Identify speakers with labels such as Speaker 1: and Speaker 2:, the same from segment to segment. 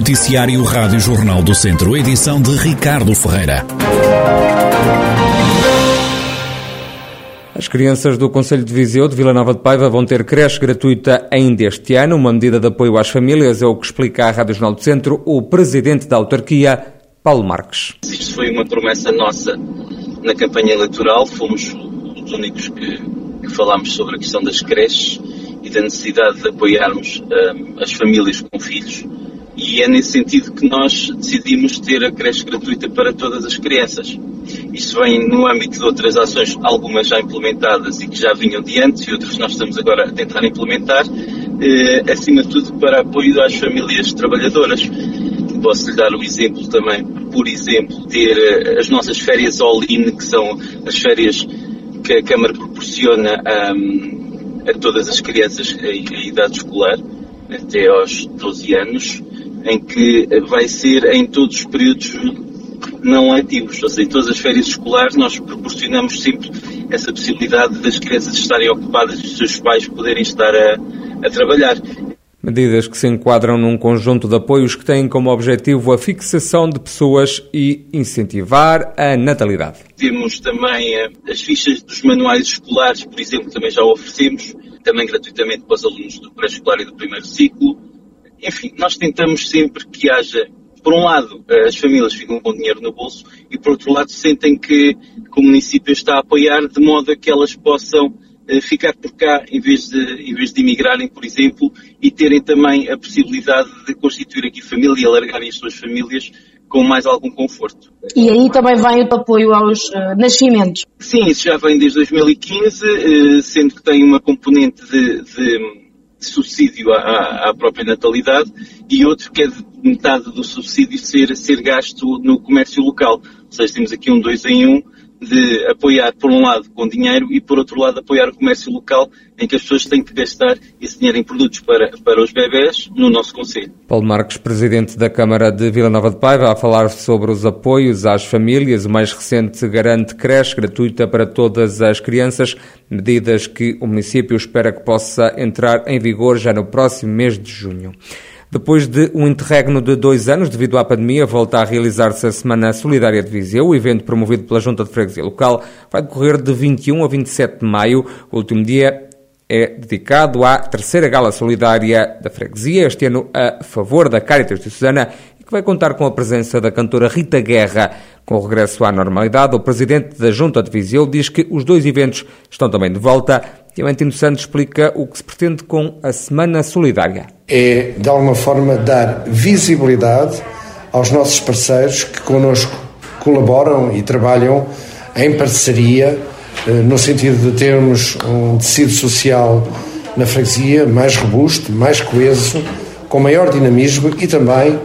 Speaker 1: Noticiário Rádio Jornal do Centro, edição de Ricardo Ferreira.
Speaker 2: As crianças do Conselho de Viseu de Vila Nova de Paiva vão ter creche gratuita ainda este ano, uma medida de apoio às famílias, é o que explica à Rádio Jornal do Centro o presidente da autarquia, Paulo Marques.
Speaker 3: Isto foi uma promessa nossa na campanha eleitoral, fomos os únicos que, que falámos sobre a questão das creches e da necessidade de apoiarmos um, as famílias com filhos. E é nesse sentido que nós decidimos ter a creche gratuita para todas as crianças. Isso vem no âmbito de outras ações, algumas já implementadas e que já vinham de antes, e outras nós estamos agora a tentar implementar, eh, acima de tudo para apoio às famílias trabalhadoras. Posso lhe dar o exemplo também, por exemplo, ter eh, as nossas férias all-in, que são as férias que a Câmara proporciona um, a todas as crianças em idade escolar, até aos 12 anos, em que vai ser em todos os períodos não letivos, ou seja, em todas as férias escolares nós proporcionamos sempre essa possibilidade das crianças estarem ocupadas e os seus pais poderem estar a, a trabalhar.
Speaker 2: Medidas que se enquadram num conjunto de apoios que têm como objetivo a fixação de pessoas e incentivar a natalidade.
Speaker 3: Temos também eh, as fichas dos manuais escolares, por exemplo, também já oferecemos, também gratuitamente para os alunos do pré-escolar e do primeiro ciclo. Enfim, nós tentamos sempre que haja, por um lado, eh, as famílias ficam com dinheiro no bolso e, por outro lado, sentem que, que o município está a apoiar de modo a que elas possam eh, ficar por cá em vez, de, em vez de emigrarem, por exemplo, e terem também a possibilidade de constituir aqui família e alargarem as suas famílias com mais algum conforto.
Speaker 4: E aí também vem o apoio aos uh, nascimentos?
Speaker 3: Sim, isso já vem desde 2015, uh, sendo que tem uma componente de, de subsídio à, à, própria natalidade e outro que é de metade do subsídio ser, ser gasto no comércio local. Ou seja, temos aqui um dois em um de apoiar, por um lado, com dinheiro e, por outro lado, apoiar o comércio local, em que as pessoas têm que gastar esse dinheiro em produtos para, para os bebés no nosso Conselho.
Speaker 2: Paulo Marques, presidente da Câmara de Vila Nova de Paiva, a falar sobre os apoios às famílias. O mais recente garante creche gratuita para todas as crianças, medidas que o município espera que possa entrar em vigor já no próximo mês de junho. Depois de um interregno de dois anos devido à pandemia, volta a realizar-se a Semana Solidária de Viseu. O evento promovido pela Junta de Freguesia Local vai decorrer de 21 a 27 de maio. O último dia é dedicado à terceira gala solidária da freguesia, este ano a favor da Caritas de Susana, e que vai contar com a presença da cantora Rita Guerra. Com o regresso à normalidade, o presidente da Junta de Viseu diz que os dois eventos estão também de volta Diamantino Santos explica o que se pretende com a Semana Solidária.
Speaker 5: É, de alguma forma, dar visibilidade aos nossos parceiros que connosco colaboram e trabalham em parceria, eh, no sentido de termos um tecido social na freguesia mais robusto, mais coeso, com maior dinamismo e também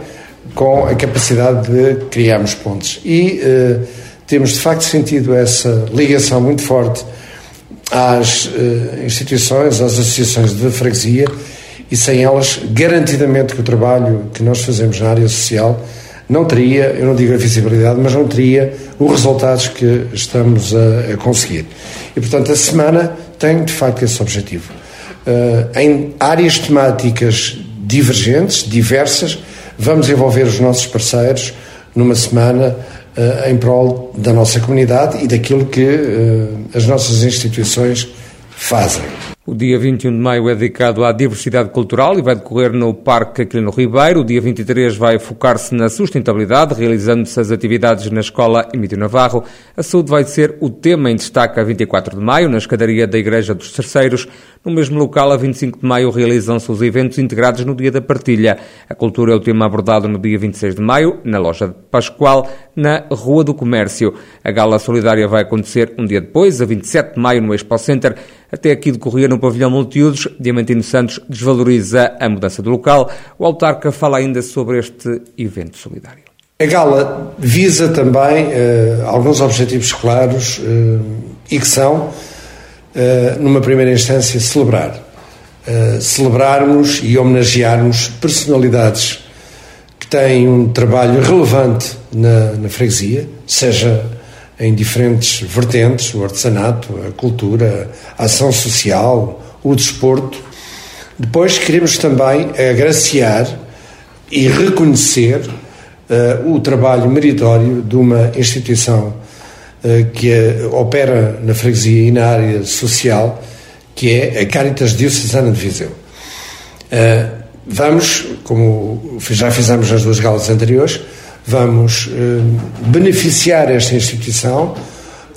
Speaker 5: com a capacidade de criarmos pontes. E eh, temos de facto sentido essa ligação muito forte às uh, instituições, às associações de freguesia e sem elas, garantidamente que o trabalho que nós fazemos na área social não teria, eu não digo a visibilidade, mas não teria os resultados que estamos a, a conseguir. E, portanto, a semana tem, de facto, esse objetivo. Uh, em áreas temáticas divergentes, diversas, vamos envolver os nossos parceiros numa semana uh, em prol da nossa comunidade e daquilo que uh, as nossas instituições fazem.
Speaker 2: O dia 21 de maio é dedicado à diversidade cultural e vai decorrer no Parque Aquilino Ribeiro. O dia 23 vai focar-se na sustentabilidade, realizando-se as atividades na Escola Emílio Navarro. A saúde vai ser o tema em destaque a 24 de maio, na escadaria da Igreja dos Terceiros. No mesmo local, a 25 de maio, realizam-se os eventos integrados no Dia da Partilha. A cultura é o tema abordado no dia 26 de maio, na loja de Pascoal, na Rua do Comércio. A gala solidária vai acontecer um dia depois, a 27 de maio, no Expo Center. Até aqui decorria no pavilhão Multiusos. Diamantino Santos desvaloriza a mudança do local. O autarca fala ainda sobre este evento solidário.
Speaker 5: A gala visa também uh, alguns objetivos claros uh, e que são eh, numa primeira instância, celebrar. Celebrarmos e homenagearmos personalidades que têm um trabalho relevante na, na freguesia, seja em diferentes vertentes, o artesanato, a cultura, a ação social, o desporto. Depois queremos também agraciar e reconhecer uh, o trabalho meritório de uma instituição uh, que é, opera na freguesia e na área social, que é a Caritas Diocesana de Viseu. Uh, vamos, como já fizemos nas duas galas anteriores, vamos beneficiar esta instituição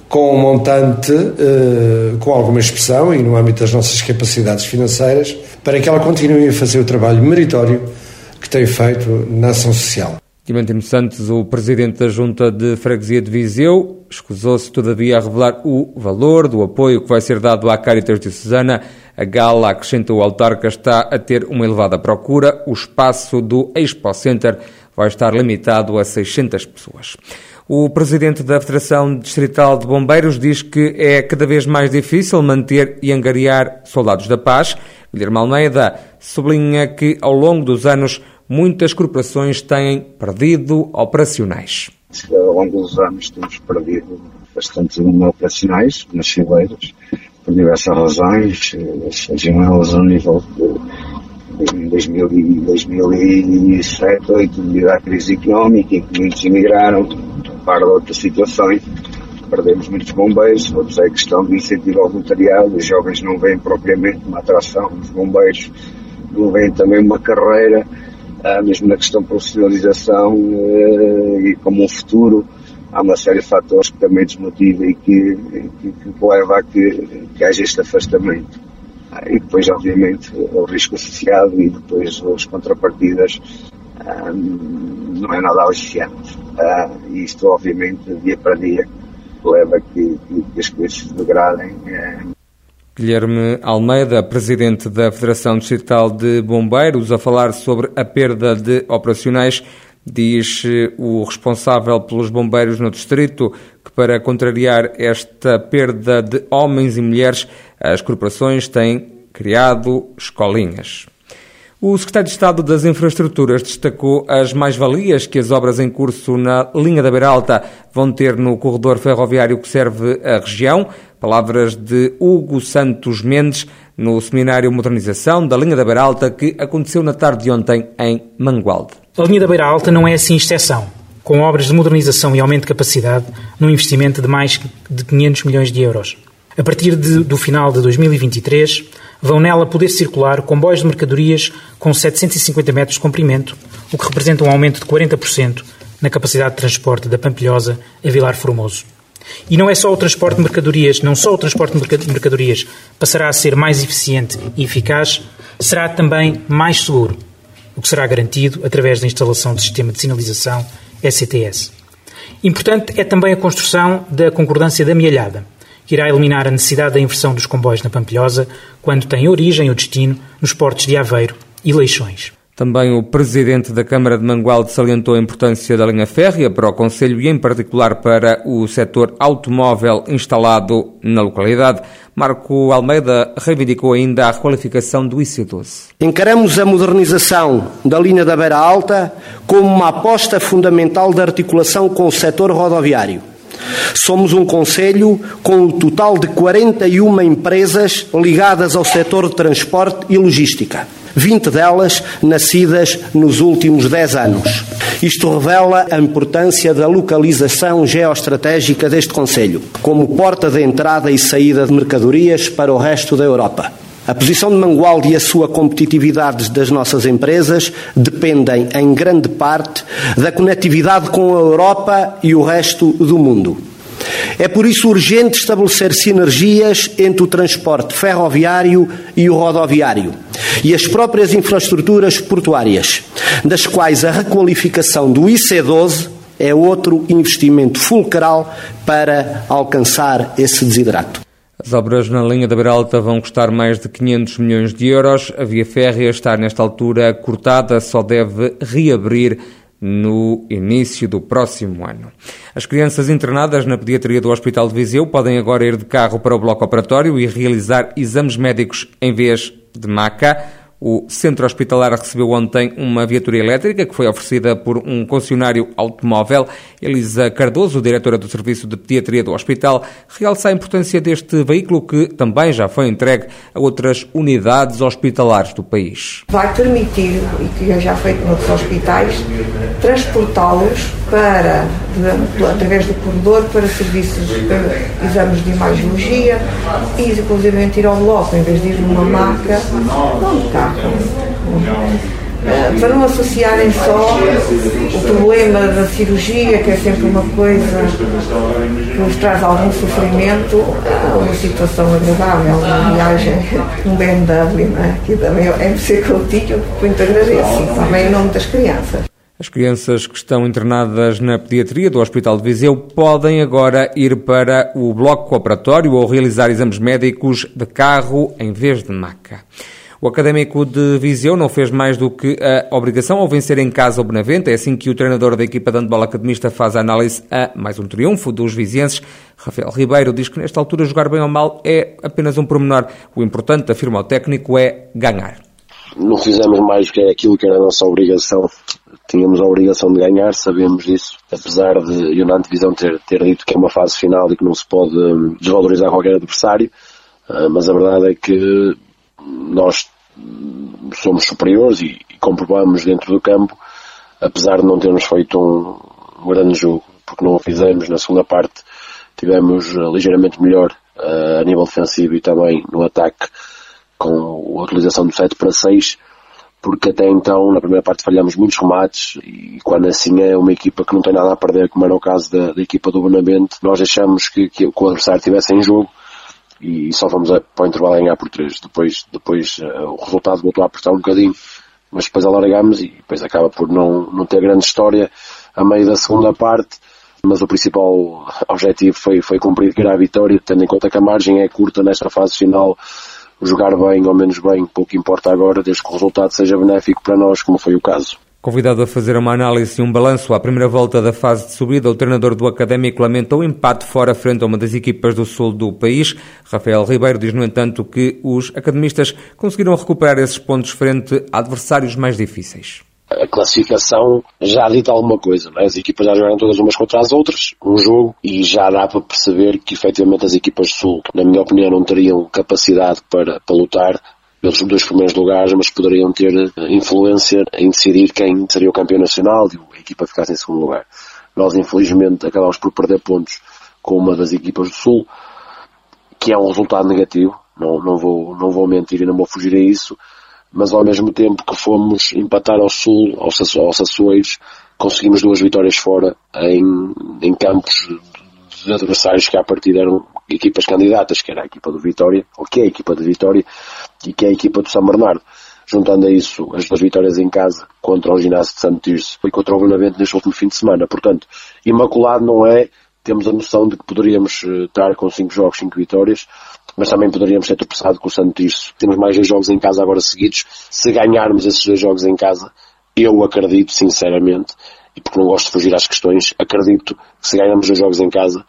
Speaker 5: com um montante, com alguma expressão e no âmbito das nossas capacidades financeiras, para que ela continue a fazer o trabalho meritório que tem feito na ação social.
Speaker 2: Clementino Santos, o presidente da Junta de Freguesia de Viseu, escusou-se todavia a revelar o valor do apoio que vai ser dado à Caritas Diocesana. A gala, acrescenta o autarca, está a ter uma elevada procura. O espaço do Expo Center vai estar limitado a 600 pessoas. O presidente da Federação Distrital de Bombeiros diz que é cada vez mais difícil manter e angariar soldados da paz. Guilherme Almeida sublinha que, ao longo dos anos, muitas corporações têm perdido operacionais.
Speaker 6: Ao longo dos anos temos perdido bastante número operacionais nas fileiras, por diversas razões, sejam elas a nível de, em 2007, 2008, devido à crise económica, em que muitos emigraram, par de outras situações, perdemos muitos bombeiros, outros é questão de incentivo ao voluntariado, os jovens não veem propriamente uma atração, os bombeiros não veem também uma carreira, uh, mesmo na questão de profissionalização uh, e como um futuro, há uma série de fatores que também desmotiva e que, que, que leva a que, que haja este afastamento. Uh, e depois, obviamente, o risco associado e depois as contrapartidas não é nada aliciante. e isto, obviamente, dia para dia, leva a que, que as coisas se degradem.
Speaker 2: Guilherme Almeida, presidente da Federação Distrital de Bombeiros, a falar sobre a perda de operacionais, diz eh, o responsável pelos bombeiros no distrito que, para contrariar esta perda de homens e mulheres, as corporações têm criado escolinhas. O secretário de Estado das Infraestruturas destacou as mais-valias que as obras em curso na linha da Beira Alta vão ter no corredor ferroviário que serve a região. Palavras de Hugo Santos Mendes no seminário Modernização da linha da Beira Alta que aconteceu na tarde de ontem em Mangualde.
Speaker 7: A linha da Beira Alta não é assim exceção, com obras de modernização e aumento de capacidade num investimento de mais de 500 milhões de euros. A partir de, do final de 2023, vão nela poder circular comboios de mercadorias com 750 metros de comprimento, o que representa um aumento de 40% na capacidade de transporte da Pampilhosa a Vilar Formoso. E não é só o transporte de mercadorias, não só o transporte de mercadorias passará a ser mais eficiente e eficaz, será também mais seguro, o que será garantido através da instalação do sistema de sinalização SCTS. Importante é também a construção da concordância da Mialhada, que irá eliminar a necessidade da inversão dos comboios na Pampilhosa quando tem origem ou destino nos portos de Aveiro e Leixões.
Speaker 2: Também o presidente da Câmara de Mangualde salientou a importância da linha férrea para o Conselho e, em particular, para o setor automóvel instalado na localidade. Marco Almeida reivindicou ainda a requalificação do IC12.
Speaker 8: Encaramos a modernização da linha da Beira Alta como uma aposta fundamental da articulação com o setor rodoviário Somos um conselho com um total de 41 empresas ligadas ao setor de transporte e logística. 20 delas nascidas nos últimos 10 anos. Isto revela a importância da localização geoestratégica deste Conselho, como porta de entrada e saída de mercadorias para o resto da Europa. A posição de Mangualde e a sua competitividade das nossas empresas dependem, em grande parte, da conectividade com a Europa e o resto do mundo. É por isso urgente estabelecer sinergias entre o transporte ferroviário e o rodoviário e as próprias infraestruturas portuárias, das quais a requalificação do IC12 é outro investimento fulcral para alcançar esse desidrato.
Speaker 2: As obras na linha da Beira Alta vão custar mais de 500 milhões de euros. A via férrea está nesta altura cortada, só deve reabrir no início do próximo ano. As crianças internadas na pediatria do Hospital de Viseu podem agora ir de carro para o bloco operatório e realizar exames médicos em vez de maca. O centro hospitalar recebeu ontem uma viatura elétrica que foi oferecida por um concessionário automóvel. Elisa Cardoso, diretora do Serviço de Pediatria do hospital, realça a importância deste veículo que também já foi entregue a outras unidades hospitalares do país.
Speaker 9: Vai permitir, e que já feito noutros hospitais, transportá-los para, através do corredor, para serviços de exames de imagiologia e, inclusive, ir ao bloco, em vez de ir numa maca, não. Uh, para não associarem só o problema da cirurgia, que é sempre uma coisa que nos traz algum sofrimento, a uma situação agradável, uma viagem, um BMW, não é? que também é MC Coutinho, muito agradeço, também em nome das crianças.
Speaker 2: As crianças que estão internadas na pediatria do Hospital de Viseu podem agora ir para o bloco operatório ou realizar exames médicos de carro em vez de maca. O Académico de Viseu não fez mais do que a obrigação ao vencer em casa o Benavente. É assim que o treinador da equipa de handball academista faz a análise a mais um triunfo dos vizienses. Rafael Ribeiro diz que nesta altura jogar bem ou mal é apenas um pormenor. O importante, afirma o técnico, é ganhar.
Speaker 10: Não fizemos mais que aquilo que era a nossa obrigação. Tínhamos a obrigação de ganhar, sabemos disso, apesar de eu na ter, ter dito que é uma fase final e que não se pode hum, desvalorizar qualquer adversário, uh, mas a verdade é que nós somos superiores e, e, comprovamos dentro do campo, apesar de não termos feito um, grande jogo, porque não o fizemos na segunda parte, tivemos uh, ligeiramente melhor uh, a nível defensivo e também no ataque com a utilização do 7 para 6, porque até então, na primeira parte, falhamos muitos remates e quando assim é uma equipa que não tem nada a perder, como era o caso da, da equipa do Bonamente, nós achamos que, que, o adversário estivesse em jogo e só fomos a, para o intervalo a ganhar por três. Depois, depois uh, o resultado voltou a apertar um bocadinho, mas depois alargamos e depois acaba por não, não ter grande história a meio da segunda parte. Mas o principal objetivo foi, foi cumprir, que era a vitória, tendo em conta que a margem é curta nesta fase final jogar bem ou menos bem, pouco importa agora, desde que o resultado seja benéfico para nós, como foi o caso.
Speaker 2: Convidado a fazer uma análise e um balanço à primeira volta da fase de subida, o treinador do Académico lamentou o empate fora frente a uma das equipas do sul do país. Rafael Ribeiro diz, no entanto, que os academistas conseguiram recuperar esses pontos frente a adversários mais difíceis
Speaker 10: a classificação já dita alguma coisa, é? as equipas já jogaram todas umas contra as outras, um jogo, e já dá para perceber que efetivamente as equipas do Sul, na minha opinião, não teriam capacidade para, para lutar pelos dois primeiros lugares, mas poderiam ter eh, influência em decidir quem seria o campeão nacional e a equipa ficasse em segundo lugar. Nós, infelizmente, acabamos por perder pontos com uma das equipas do Sul, que é um resultado negativo, não, não, vou, não vou mentir e não vou fugir a isso, mas ao mesmo tempo que fomos empatar ao Sul, aos, Açoeiros, conseguimos duas vitórias fora em, em campos de adversários que à partida eram equipas candidatas, que era a equipa do Vitória, ou que é a equipa do Vitória, e que é a equipa do São Bernardo. Juntando a isso as duas vitórias em casa contra o ginásio de Santo Tirso e contra o Benavente neste último fim de semana. Portanto, imaculado não é, temos a noção de que poderíamos eh, estar com cinco jogos, cinco vitórias, mas também poderíamos ter tropeçado com o Santo Tirso. Temos mais dois jogos em casa agora seguidos. Se ganharmos esses dois jogos em casa, eu acredito, sinceramente, e porque não gosto de fugir às questões, acredito que se ganharmos dois jogos em casa,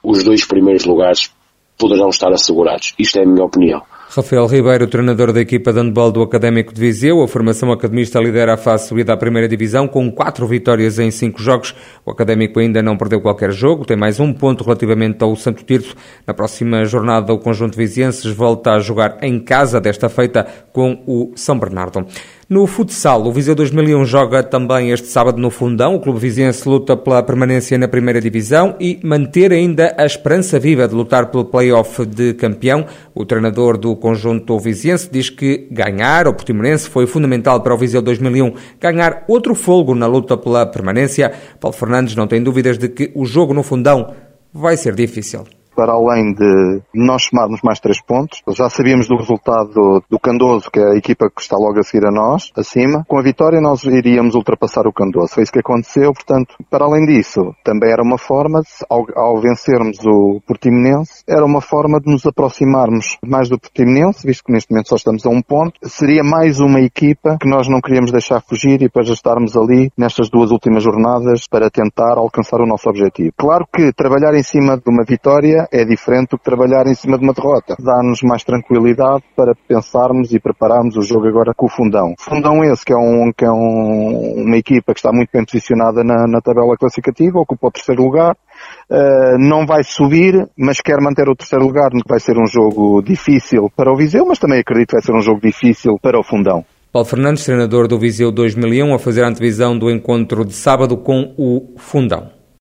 Speaker 10: os dois primeiros lugares poderão estar assegurados. Isto é a minha opinião.
Speaker 2: Rafael Ribeiro, treinador da equipa de handball do Académico de Viseu. A formação academista lidera a fase subida à primeira divisão com quatro vitórias em cinco jogos. O Académico ainda não perdeu qualquer jogo, tem mais um ponto relativamente ao Santo Tirso. Na próxima jornada, o conjunto vizienses volta a jogar em casa, desta feita com o São Bernardo. No futsal, o Viseu 2001 joga também este sábado no Fundão. O clube viziense luta pela permanência na primeira divisão e manter ainda a esperança viva de lutar pelo play-off de campeão. O treinador do conjunto viziense diz que ganhar o Portimonense foi fundamental para o Viseu 2001 ganhar outro folgo na luta pela permanência. Paulo Fernandes não tem dúvidas de que o jogo no Fundão vai ser difícil
Speaker 11: para além de nós somarmos mais três pontos. Já sabíamos do resultado do Candoso, que é a equipa que está logo a seguir a nós, acima. Com a vitória nós iríamos ultrapassar o Candoso. Foi isso que aconteceu, portanto, para além disso, também era uma forma, ao, ao, vencermos o Portimonense, era uma forma de nos aproximarmos mais do Portimonense, visto que neste momento só estamos a um ponto. Seria mais uma equipa que nós não queríamos deixar fugir e para já estarmos ali nestas duas últimas jornadas para tentar alcançar o nosso objetivo. Claro que trabalhar em cima de uma vitória é diferente do que trabalhar em cima de uma derrota. Dá-nos mais tranquilidade para pensarmos e prepararmos o jogo agora com o Fundão. Fundão esse que é, um, que é um, uma equipa que está muito bem posicionada na, na tabela classificativa, ocupa o terceiro lugar, Uh, não vai subir, mas quer manter o terceiro lugar. Vai ser um jogo difícil para o Viseu, mas também acredito que vai ser um jogo difícil para o Fundão.
Speaker 2: Paulo Fernandes, treinador do Viseu 2001, a fazer a antevisão do encontro de sábado com o Fundão.